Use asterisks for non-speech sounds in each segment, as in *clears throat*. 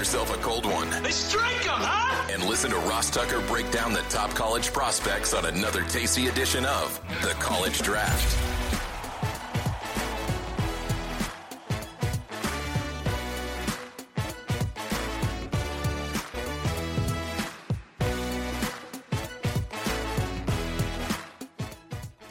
Yourself a cold one. Let's drink 'em, huh? And listen to Ross Tucker break down the top college prospects on another tasty edition of The College Draft.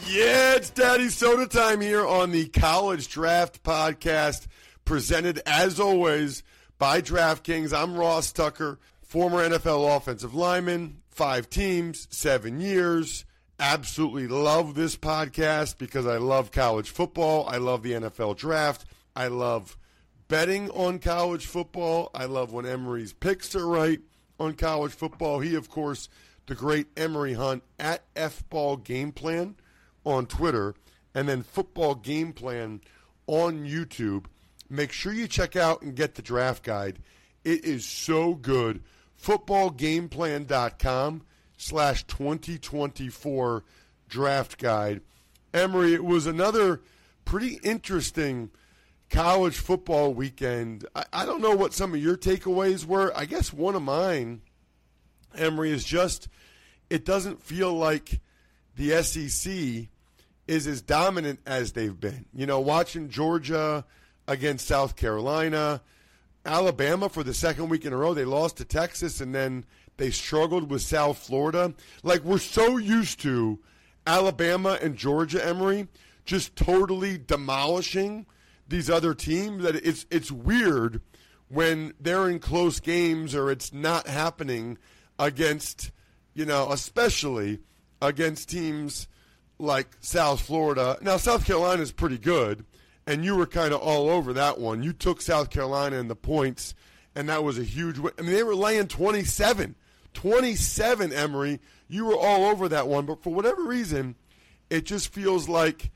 Yeah, it's Daddy Soda time here on the College Draft Podcast, presented as always by DraftKings. I'm Ross Tucker, former NFL offensive lineman, five teams, seven years. Absolutely love this podcast because I love college football. I love the NFL draft. I love betting on college football. I love when Emory's picks are right on college football. He, of course, the great Emory Hunt at F Ball Game Plan on Twitter, and then Football Game Plan on YouTube. Make sure you check out and get the draft guide. It is so good. Footballgameplan.com slash 2024 draft guide. Emory, it was another pretty interesting college football weekend. I, I don't know what some of your takeaways were. I guess one of mine, Emory, is just it doesn't feel like the SEC is as dominant as they've been. You know, watching Georgia against South Carolina, Alabama for the second week in a row, they lost to Texas and then they struggled with South Florida. Like we're so used to Alabama and Georgia, Emory just totally demolishing these other teams that it's it's weird when they're in close games or it's not happening against, you know, especially against teams like South Florida. Now, South Carolina is pretty good, and you were kind of all over that one. You took South Carolina in the points, and that was a huge win. I mean, they were laying 27. 27, Emory. You were all over that one, but for whatever reason, it just feels like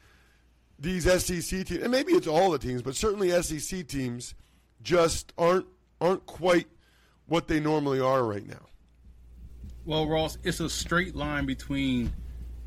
these SEC teams, and maybe it's all the teams, but certainly SEC teams, just aren't aren't quite what they normally are right now. Well, Ross, it's a straight line between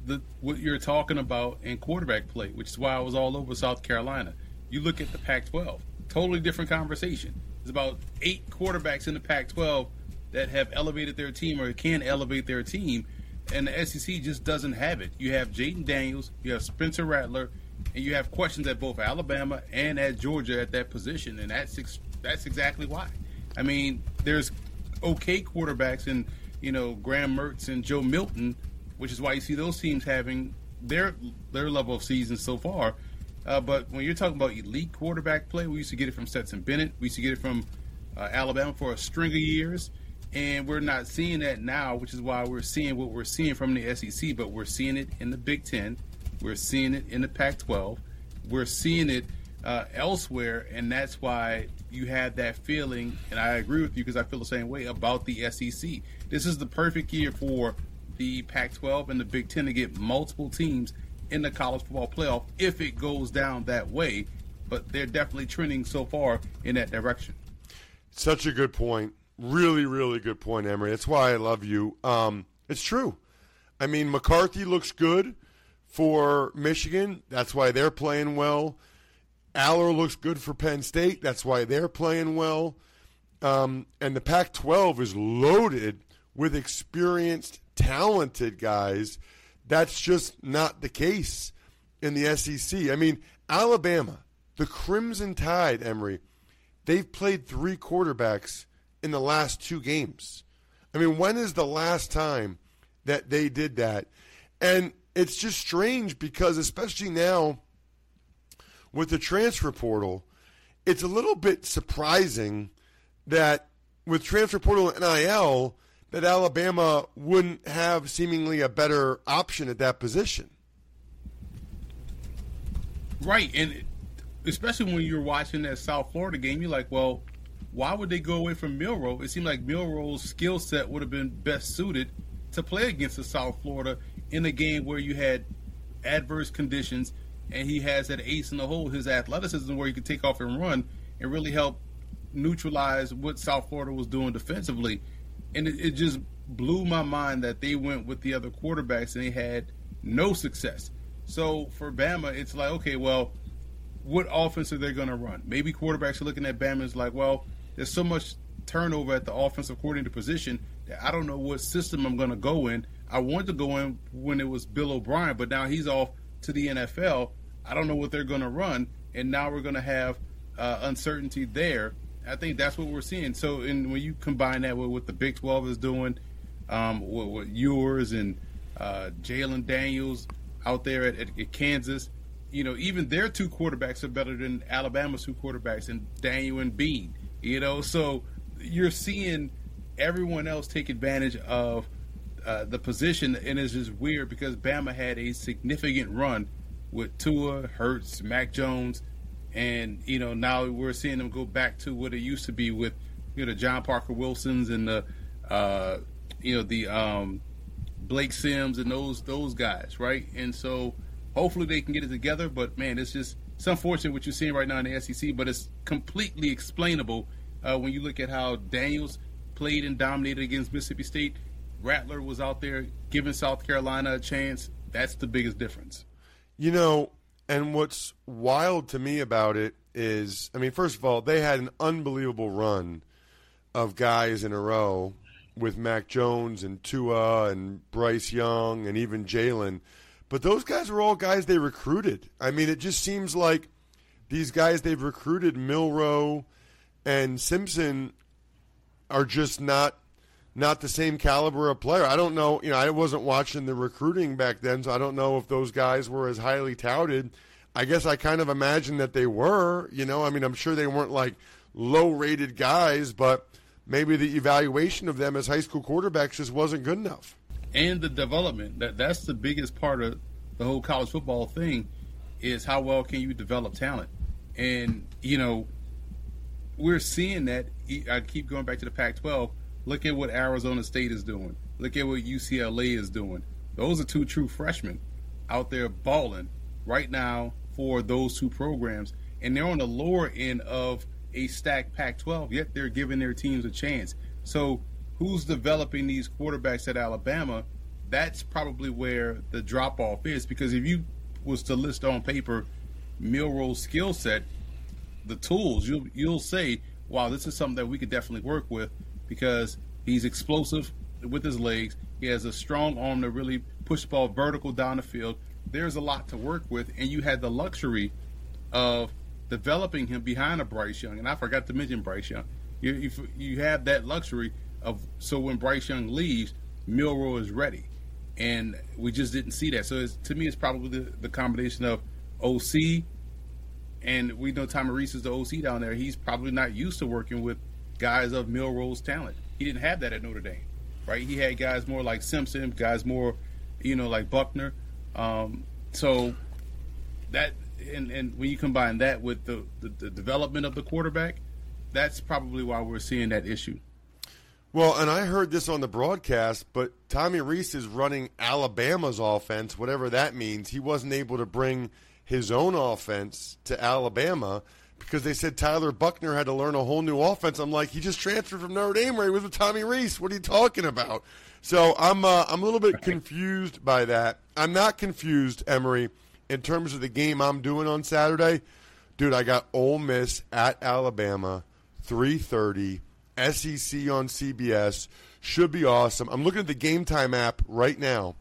the what you're talking about in quarterback play, which is why I was all over South Carolina. You look at the Pac-12, totally different conversation. There's about eight quarterbacks in the Pac-12 that have elevated their team or can elevate their team, and the SEC just doesn't have it. You have Jayden Daniels, you have Spencer Rattler, and you have questions at both Alabama and at Georgia at that position, and that's ex- that's exactly why. I mean, there's okay quarterbacks and you know Graham Mertz and Joe Milton, which is why you see those teams having their their level of season so far. Uh, but when you're talking about elite quarterback play, we used to get it from Stetson Bennett. We used to get it from uh, Alabama for a string of years, and we're not seeing that now, which is why we're seeing what we're seeing from the SEC. But we're seeing it in the Big Ten, we're seeing it in the Pac-12, we're seeing it uh, elsewhere, and that's why you have that feeling. And I agree with you because I feel the same way about the SEC. This is the perfect year for the Pac-12 and the Big Ten to get multiple teams in the college football playoff if it goes down that way. But they're definitely trending so far in that direction. Such a good point. Really, really good point, Emory. That's why I love you. Um, it's true. I mean, McCarthy looks good for Michigan. That's why they're playing well. Allar looks good for Penn State. That's why they're playing well. Um, and the Pac 12 is loaded with experienced, talented guys. That's just not the case in the SEC. I mean, Alabama, the Crimson Tide, Emory, they've played three quarterbacks in the last two games. I mean, when is the last time that they did that? And it's just strange because, especially now with the transfer portal, it's a little bit surprising that with transfer portal and NIL, that Alabama wouldn't have seemingly a better option at that position. Right, and especially when you're watching that South Florida game, you're like, well, why would they go away from Milroe? It seemed like Milroe's skill set would have been best suited to play against the South Florida in a game where you had adverse conditions and he has that ace in the hole, his athleticism where he could take off and run and really help neutralize what South Florida was doing defensively. And it, it just blew my mind that they went with the other quarterbacks and they had no success. So for Bama, it's like, okay, well, what offense are they going to run? Maybe quarterbacks are looking at Bama as like, well, there's so much turnover at the offensive coordinator position that I don't know what system I'm going to go in. I wanted to go in when it was Bill O'Brien, but now he's off to the NFL. I don't know what they're going to run, and now we're going to have uh, uncertainty there. I think that's what we're seeing. So, and when you combine that with what the Big 12 is doing, um, what, what Ewers and uh, Jalon Daniels out there at, at, at, Kansas, you know, even their two quarterbacks are better than Alabama's two quarterbacks, and Daniel and Bean. You know, so you're seeing everyone else take advantage of uh, the position, and it's just weird because Bama had a significant run with Tua, Hurts, Mac Jones, and you know now we're seeing them go back to what it used to be with you know John Parker Wilsons and the uh, you know the um, Blake Sims and those those guys, right? And so hopefully they can get it together. But man, it's just it's unfortunate what you're seeing right now in the SEC, but it's completely explainable uh, when you look at how Daniels played and dominated against Mississippi State. Rattler was out there giving South Carolina a chance. That's the biggest difference. You know, and what's wild to me about it is, I mean, first of all, they had an unbelievable run of guys in a row with Mac Jones and Tua and Bryce Young and even Jalen. But those guys were all guys they recruited. I mean, it just seems like these guys they've recruited, Milroe and Simpson, are just not not the same caliber of player. I don't know. You know, I wasn't watching the recruiting back then, so I don't know if those guys were as highly touted. I guess I kind of imagine that they were. You know, I mean, I'm sure they weren't like low rated guys, but maybe the evaluation of them as high school quarterbacks just wasn't good enough. And the development that that's the biggest part of the whole college football thing is how well can you develop talent. And you know, we're seeing that. I keep going back to the Pac-12 Look at what Arizona State is doing. Look at what UCLA is doing. Those are two true freshmen out there balling right now for those two programs, and they're on the lower end of a stacked Pac-12. Yet they're giving their teams a chance. So, who's developing these quarterbacks at Alabama? That's probably where the drop off is. Because if you was to list on paper Milroe's skill set, the tools, you'll you'll say, "Wow, this is something that we could definitely work with." Because he's explosive with his legs. He has a strong arm to really push the ball vertical down the field. There's a lot to work with, and you had the luxury of developing him behind a Bryce Young. And I forgot to mention Bryce Young. You, you, you have that luxury of so when Bryce Young leaves, Milroe is ready, and we just didn't see that. So to me, it's probably the, the combination of OC, and we know Tommy Rees is the OC down there. He's probably not used to working with guys of Milroe's talent. He didn't have that at Notre Dame, right? He had guys more like Simpson, guys more, you know, like Buchner. Um, so that and, and when you combine that with the, the, the development of the quarterback, that's probably why we're seeing that issue. Well, and I heard this on the broadcast, but Tommy Rees is running Alabama's offense, whatever that means. He wasn't able to bring his own offense to Alabama because they said Tyler Buchner had to learn a whole new offense. I'm like, he just transferred from Notre Dame where he was with Tommy Rees. What are you talking about? So I'm uh, I'm a little bit confused by that. I'm not confused, Emory, in terms of the game I'm doing on Saturday, Dude, I got Ole Miss at Alabama, 3:30, SEC on CBS. Should be awesome. I'm looking at the Game Time app right now,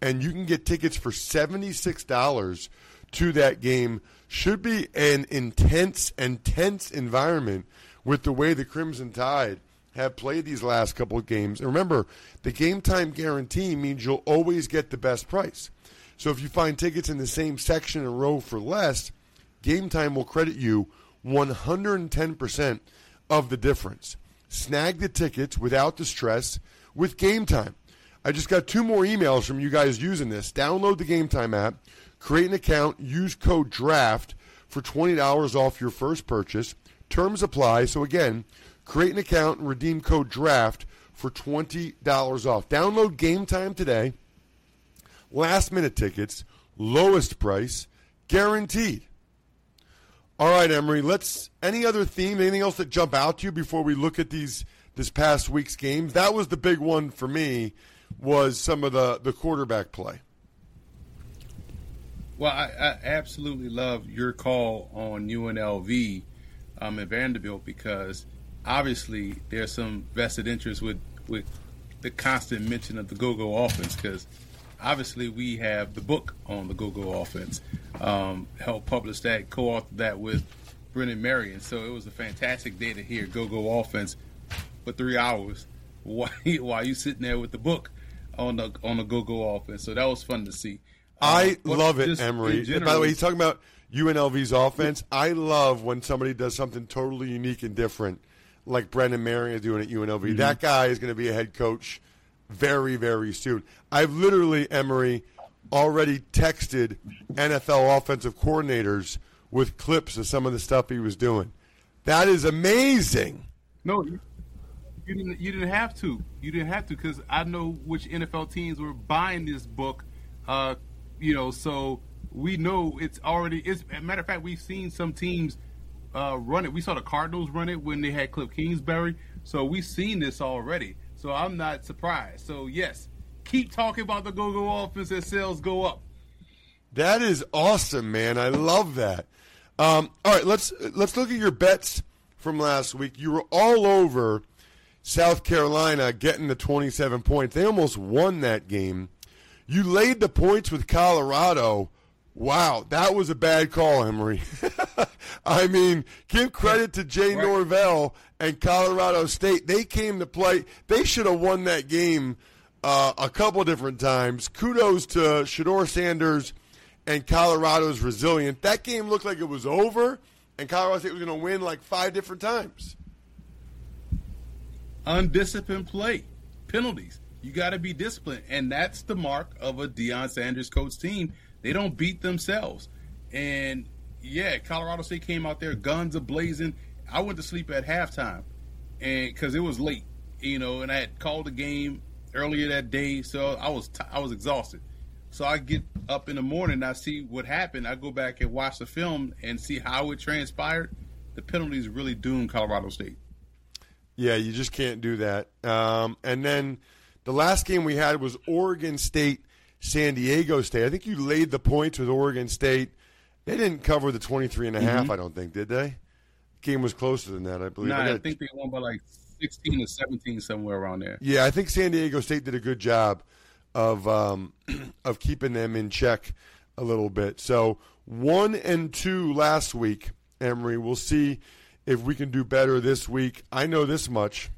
and you can get tickets for $76 to that game. Should be an intense and tense environment with the way the Crimson Tide have played these last couple of games. And remember, the game time guarantee means you'll always get the best price. So if you find tickets in the same section and row for less, Game Time will credit you 110% of the difference. Snag the tickets without the stress with Game Time. I just got two more emails from you guys using this. Download the Game Time app, create an account, use code DRAFT for $20 off your first purchase. Terms apply. So again, create an account and redeem code DRAFT for $20 off. Download Game Time today. Last minute tickets, lowest price, guaranteed. All right, Emory. Let's. Any other theme? Anything else that jump out to you before we look at these this past week's games? That was the big one for me. Was some of the the quarterback play. Well, I, I absolutely love your call on UNLV um, and Vanderbilt because obviously there's some vested interest with with the constant mention of the go-go offense because obviously we have the book on the go-go offense. Um, helped publish that, co-authored that with Brennan Marion. So it was a fantastic day to hear go-go offense for three hours *laughs* while, while you sitting there with the book on the on the go-go offense. So that was fun to see. I Um, love it, general- By the way, he's talking about UNLV's offense. I love when somebody does something totally unique and different, like Brennan Marion is doing at UNLV. Mm-hmm. That guy is going to be a head coach very, very soon. I've literally, Emory, already texted NFL offensive coordinators with clips of some of the stuff he was doing. That is amazing. No, you, didn't. You didn't have to. You didn't have to because I know which NFL teams were buying this book. Uh, you know, so we know it's already. It's a matter of fact, we've seen some teams uh, run it. We saw the Cardinals run it when they had Cliff Kingsbury. So we've seen this already. So I'm not surprised. So yes, keep talking about the go-go offense as sales go up. That is awesome, man. I love that. Um, all right, let's let's look at your bets from last week. You were all over South Carolina getting the 27 points. They almost won that game. You laid the points with Colorado. Wow, that was a bad call, Emory. *laughs* I mean, give credit to Jay. Norvell and Colorado State. They came to play. They should have won that game uh, a couple different times. Kudos to Shedeur Sanders and Colorado's resilient. That game looked like it was over, and Colorado State was going to win like five different times. Undisciplined play, penalties. You got to be disciplined, and that's the mark of a Deion Sanders coach team. They don't beat themselves, and yeah, Colorado State came out there guns a blazing. I went to sleep at halftime, and because it was late, you know, and I had called the game earlier that day, so I was t- I was exhausted. So I get up in the morning, I see what happened. I go back and watch the film and see how it transpired. The penalties really doomed Colorado State. Yeah, you just can't do that. Um, and then the last game we had was Oregon State, San Diego State. I think you laid the points with Oregon State. They didn't cover the 23 and a half, I don't think, did they? Game was closer than that, I believe. No, I I think they won by like 16 or 17, somewhere around there. Yeah, I think San Diego State did a good job of um, *clears throat* of keeping them in check a little bit. So one and two last week, Emory. We'll see if we can do better this week. I know this much.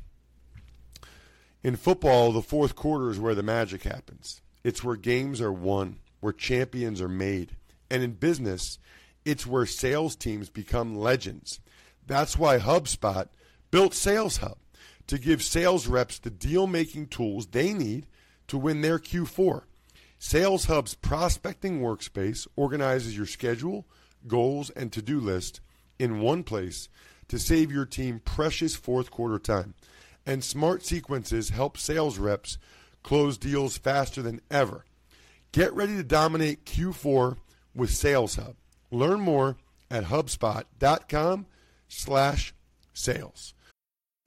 In football, the fourth quarter is where the magic happens. It's where games are won, where champions are made. And in business, it's where sales teams become legends. That's why HubSpot built Sales Hub to give sales reps the deal making tools they need to win their Q4. Sales Hub's prospecting workspace organizes your schedule, goals, and to do list in one place to save your team precious fourth quarter time. And smart sequences help sales reps close deals faster than ever. Get ready to dominate Q4 with Sales Hub. Learn more at hubspot.com slash sales.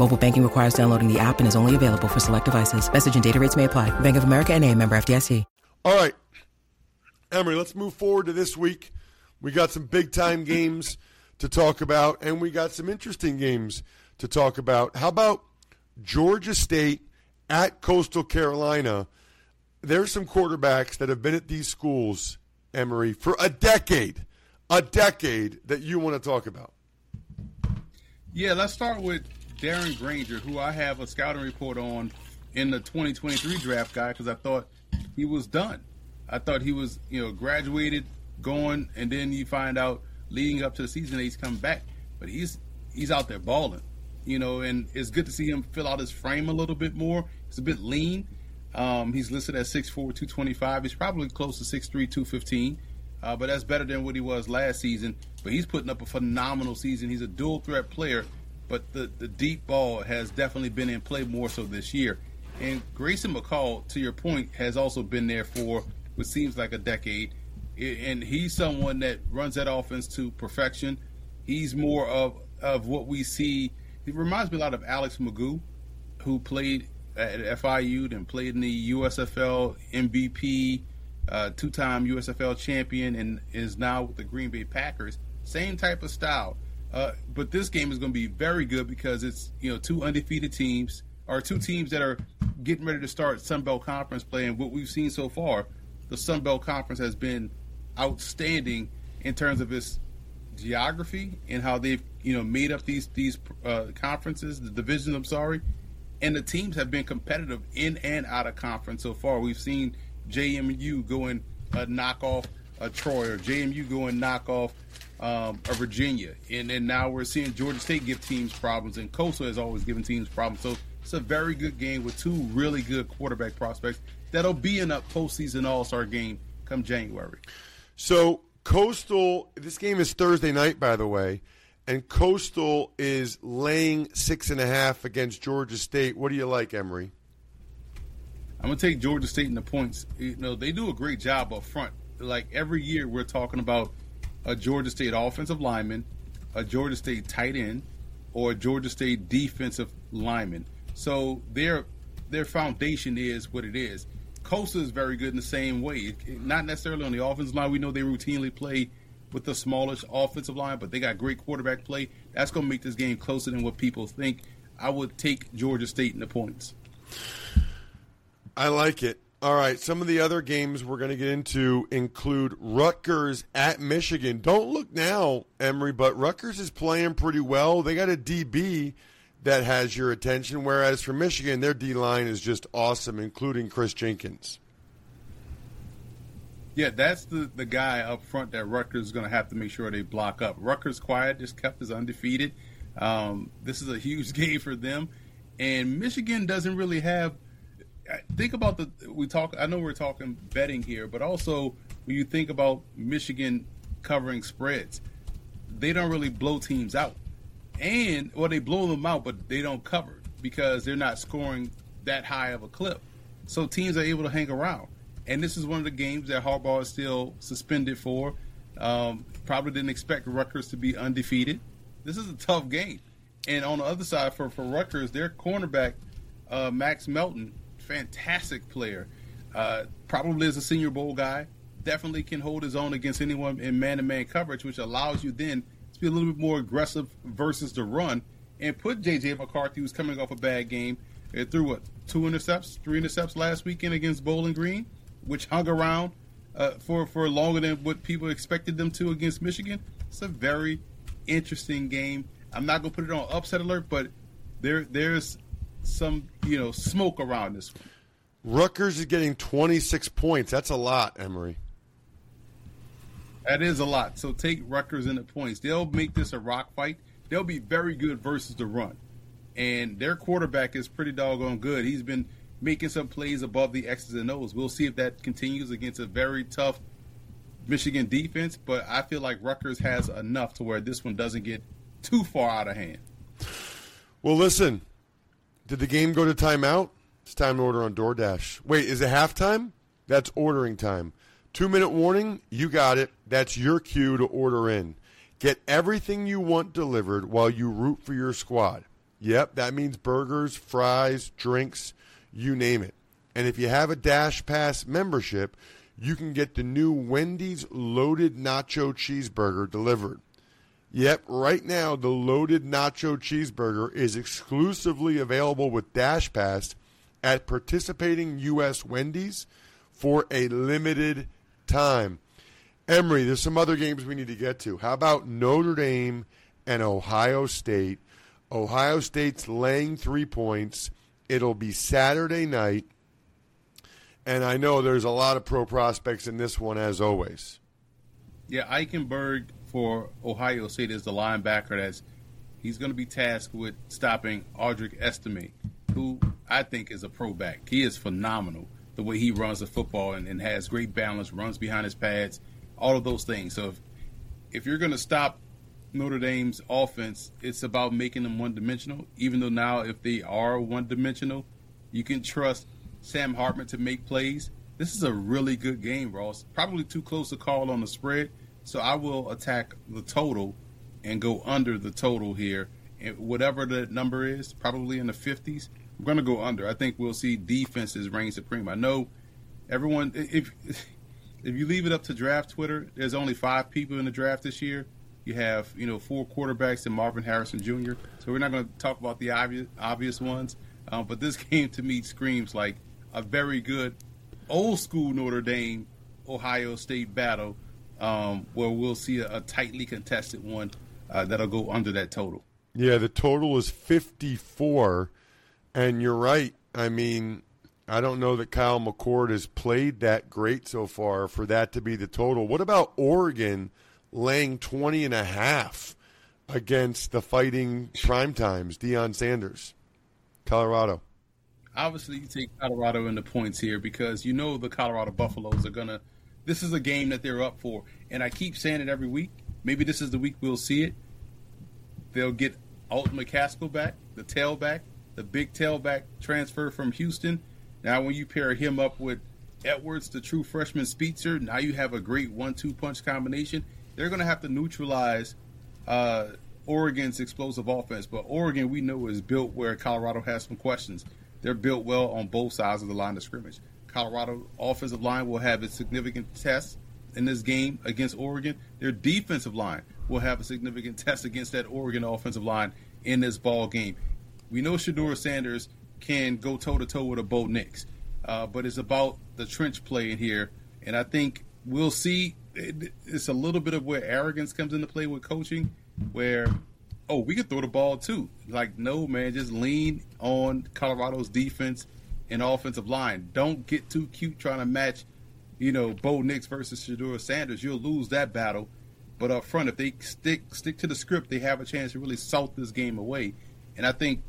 Mobile banking requires downloading the app and is only available for select devices. Message and data rates may apply. Bank of America and a member FDIC. All right, Emory, let's move forward to this week. We got some big time games to talk about, and we got some interesting games to talk about. How about Georgia State at Coastal Carolina? There's some quarterbacks that have been at these schools, Emory, for a decade, a decade that you want to talk about. Yeah, let's start with Darren Grainger, who I have a scouting report on in the 2023 draft guy because I thought he was done. I thought he was, you know, graduated, going, and then you find out leading up to the season that he's coming back. But he's he's out there balling, you know, and it's good to see him fill out his frame a little bit more. He's a bit lean. Um, he's listed at 6'4", 225. He's probably close to 6'3", 215. Uh, but that's better than what he was last season. But he's putting up a phenomenal season. He's a dual threat player, but the, the deep ball has definitely been in play more so this year. And Grayson McCall, to your point, has also been there for what seems like a decade. And he's someone that runs that offense to perfection. He's more of, of what we see. He reminds me a lot of Alex McGough, who played at FIU and played in the USFL MVP, uh, two-time USFL champion, and is now with the Green Bay Packers. Same type of style. Uh, but this game is going to be very good because it's you know two undefeated teams or two teams that are getting ready to start Sun Belt Conference play. And what we've seen so far, the Sun Belt Conference has been outstanding in terms of its geography and how they've you know made up these these uh, conferences, the divisions. I'm sorry, and the teams have been competitive in and out of conference so far. We've seen JMU go and uh, knock off a Troy, or JMU go and knock off um, a Virginia, and then now we're seeing Georgia State give teams problems, and Coastal has always given teams problems. So it's a very good game with two really good quarterback prospects that'll be in a postseason All Star game come January. So Coastal, this game is Thursday night, by the way, and Coastal is laying six and a half against Georgia State. What do you like, Emory? I'm gonna take Georgia State in the points. You know, they do a great job up front. Like every year, we're talking about a Georgia State offensive lineman, a Georgia State tight end, or a Georgia State defensive lineman. So their their foundation is what it is. Coastal is very good in the same way. Not necessarily on the offensive line. We know they routinely play with the smallest offensive line, but they got great quarterback play. That's going to make this game closer than what people think. I would take Georgia State in the points. I like it. All right, some of the other games we're going to get into include Rutgers at Michigan. Don't look now, Emory, but Rutgers is playing pretty well. They got a DB that has your attention, whereas for Michigan, their D line is just awesome, including Kris Jenkins. Yeah, that's the, the guy up front that Rutgers is going to have to make sure they block up. Rutgers quiet, just kept us undefeated. Um, this is a huge *laughs* game for them, and Michigan doesn't really have – think about the we talk. I know we're talking betting here, but also when you think about Michigan covering spreads, they don't really blow teams out, and well, they blow them out, but they don't cover because they're not scoring that high of a clip. So teams are able to hang around, and this is one of the games that Harbaugh is still suspended for. Um, probably didn't expect Rutgers to be undefeated. This is a tough game, and on the other side for for Rutgers, their cornerback uh, Max Melton fantastic player. Uh, probably is a Senior Bowl guy. Definitely can hold his own against anyone in man-to-man coverage, which allows you then to be a little bit more aggressive versus the run and put J.J. McCarthy, who's coming off a bad game, and threw what two intercepts, three intercepts last weekend against Bowling Green. which hung around uh, for for longer than what people expected them to against Michigan. It's a very interesting game. I'm not gonna put it on upset alert, but there there's some you know smoke around this one. Rutgers is getting 26 points. That's a lot, Emory. That is a lot. So take Rutgers in the points. They'll make this a rock fight. They'll be very good versus the run. And their quarterback is pretty doggone good. He's been making some plays above the X's and O's. We'll see if that continues against a very tough Michigan defense, but I feel like Rutgers has enough to where this one doesn't get too far out of hand. Well, listen, did the game go to timeout? It's time to order on DoorDash. Wait, is it halftime? That's ordering time. Two minute warning, you got it. That's your cue to order in. Get everything you want delivered while you root for your squad. Yep, that means burgers, fries, drinks, you name it. And if you have a Dash Pass membership, you can get the new Wendy's loaded nacho cheeseburger delivered. Yep, right now the loaded nacho cheeseburger is exclusively available with Dash Pass at participating U.S. Wendy's for a limited time. Emory, there's some other games we need to get to. How about Notre Dame and Ohio State? Ohio State's laying three points. It'll be Saturday night. And I know there's a lot of pro prospects in this one, as always. Yeah, Eichenberg for Ohio State is the linebacker that's he's going to be tasked with stopping Audric Estime, who I think is a pro back. He is phenomenal the way he runs the football and, and has great balance, runs behind his pads, all of those things. So if, if you're going to stop Notre Dame's offense, it's about making them one dimensional. Even though now, if they are one dimensional, you can trust Sam Hartman to make plays. This is a really good game, Ross. Probably too close to call on the spread, so I will attack the total and go under the total here. And whatever the number is, probably in the 50s. I'm going to go under. I think we'll see defenses reign supreme. I know everyone. If *laughs* if you leave it up to draft Twitter, there's only five people in the draft this year. You have you know four quarterbacks and Marvin Harrison Jr. So we're not going to talk about the obvious obvious ones. Um, but this *laughs* game to me screams like a very good old school Notre Dame Ohio State battle um, where we'll see a, a tightly contested one uh, that'll go under that total. Yeah, the total is 54. And you're right. I mean, I don't know that Kyle McCord has played that great so far for that to be the total. What about Oregon laying 20 and a half against the fighting prime times, Deion Sanders, Colorado? Obviously, you take Colorado in the points here because you know the Colorado Buffaloes are going to. This is a game that they're up for. And I keep saying it every week. Maybe this is the week we'll see it. They'll get Alton McCaskill back, the tailback the big tailback transfer from Houston. Now, when you pair him up with Edwards, the true freshman speedster, now you have a great one-two punch combination. They're going to have to neutralize uh, Oregon's explosive offense, but Oregon we know is built where Colorado has some questions. They're built well on both sides of the line of scrimmage. Colorado offensive line will have a significant test in this game against Oregon. Their defensive line will have a significant test against that Oregon offensive line in this ball game. We know Shedeur Sanders can go toe to toe with a Bo Nix, uh, but it's about the trench play in here, and I think we'll see. It's a little bit of where arrogance comes into play with coaching, where oh we can throw the ball too. Like no man, just lean on Colorado's defense and offensive line. Don't get too cute trying to match, you know, Bo Nix versus Shedeur Sanders. You'll lose that battle. But up front, if they stick stick to the script, they have a chance to really salt this game away. And I think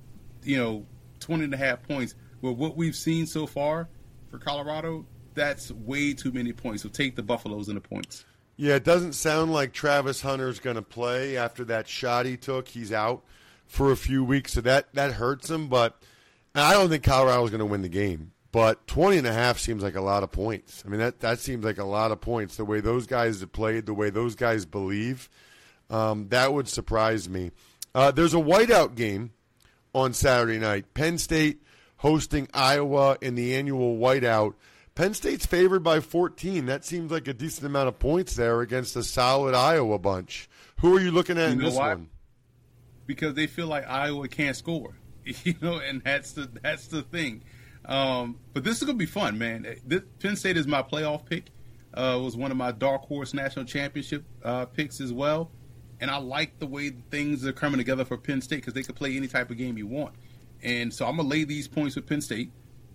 you know, 20 and a half points. with what we've seen so far for Colorado, that's way too many points. So take the Buffaloes and the points. Yeah, it doesn't sound like Travis Hunter's going to play after that shot he took. He's out for a few weeks, so that that hurts him. But I don't think Colorado's going to win the game. But 20 and a half seems like a lot of points. I mean, that, that seems like a lot of points. The way those guys have played, the way those guys believe, um, that would surprise me. Uh, there's a whiteout game on Saturday night. Penn State hosting Iowa in the annual whiteout. Penn State's favored by 14. That seems like a decent amount of points there against a solid Iowa bunch. Who are you looking at you in this why? one? Because they feel like Iowa can't score, *laughs* you know, and that's the that's the thing. Um, but this is gonna be fun, man. This, Penn State is my playoff pick. Uh, was one of my dark horse national championship uh, picks as well, and I like the way things are coming together for Penn State because they can play any type of game you want. And so I'm gonna lay these points with Penn State.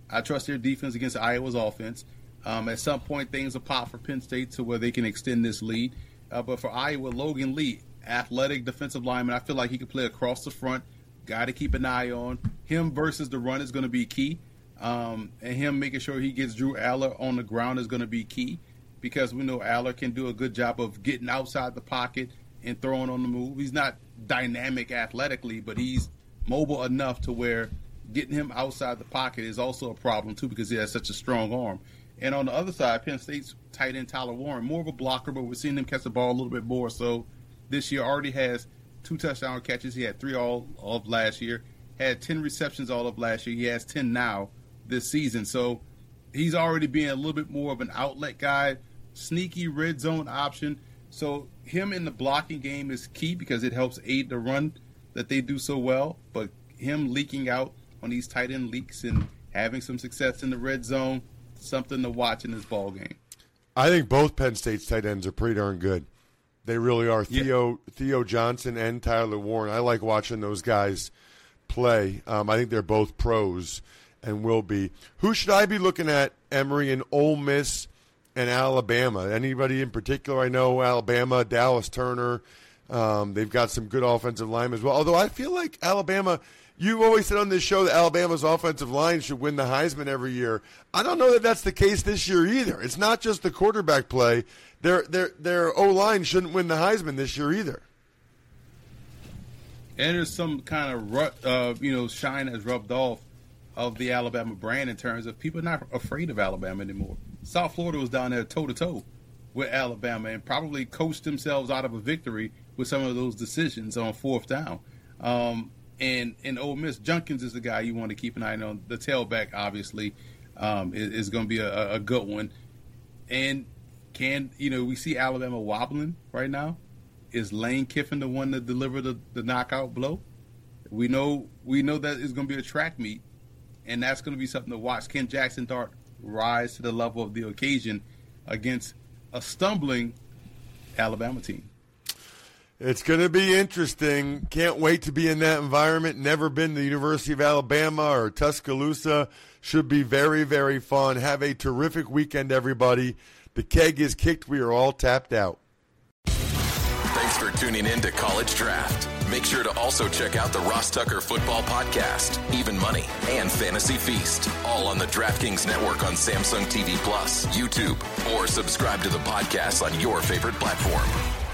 I trust their defense against Iowa's offense. Um, at some point, things will pop for Penn State to where they can extend this lead. Uh, but for Iowa, Logan Lee, athletic defensive lineman, I feel like he could play across the front. Guy to keep an eye on. Him versus the run is going to be key. Um, and him making sure he gets Drew Allar on the ground is going to be key because we know Allar can do a good job of getting outside the pocket and throwing on the move. He's not dynamic athletically, but he's mobile enough to where getting him outside the pocket is also a problem too because he has such a strong arm. And on the other side, Penn State's tight end Tyler Warren, more of a blocker, but we're seeing him catch the ball a little bit more. So this year already has two touchdown catches. He had three all of last year, had ten receptions all of last year. He has ten now this season. So he's already being a little bit more of an outlet guy, sneaky red zone option. So him in the blocking game is key because it helps aid the run that they do so well. But him leaking out on these tight end leaks and having some success in the red zone, something to watch in this ball game. I think both Penn State's tight ends are pretty darn good. They really are. Yeah. Theo Theo Johnson and Tyler Warren. I like watching those guys play. Um, I think they're both pros and will be. Who should I be looking at, Emory, in Ole Miss and Alabama? Anybody in particular? I know Alabama, Dallas Turner. Um, they've got some good offensive line as well. Although I feel like Alabama, you always said on this show that Alabama's offensive line should win the Heisman every year. I don't know that that's the case this year either. It's not just the quarterback play. Their their their O line shouldn't win the Heisman this year either. And there's some kind of uh, you know shine has rubbed off of the Alabama brand in terms of people not afraid of Alabama anymore. South Florida was down there toe to toe with Alabama and probably coached themselves out of a victory with some of those decisions on fourth down. Um, and in Ole Miss, Judkins is the guy you want to keep an eye on. The tailback, obviously, um, is, is going to be a, a, good one. And can you know we see Alabama wobbling right now? Is Lane Kiffin the one to deliver the, the knockout blow? We know we know that it's going to be a track meet, and that's going to be something to watch. Can Jackson Dart rise to the level of the occasion against a stumbling Alabama team? It's going to be interesting. Can't wait to be in that environment. Never been to the University of Alabama or Tuscaloosa. Should be very, very fun. Have a terrific weekend, everybody. The keg is kicked. We are all tapped out. Thanks for tuning in to College Draft. Make sure to also check out the Ross Tucker Football Podcast, Even Money, and Fantasy Feast, all on the DraftKings Network on Samsung TV Plus, YouTube, or subscribe to the podcast on your favorite platform.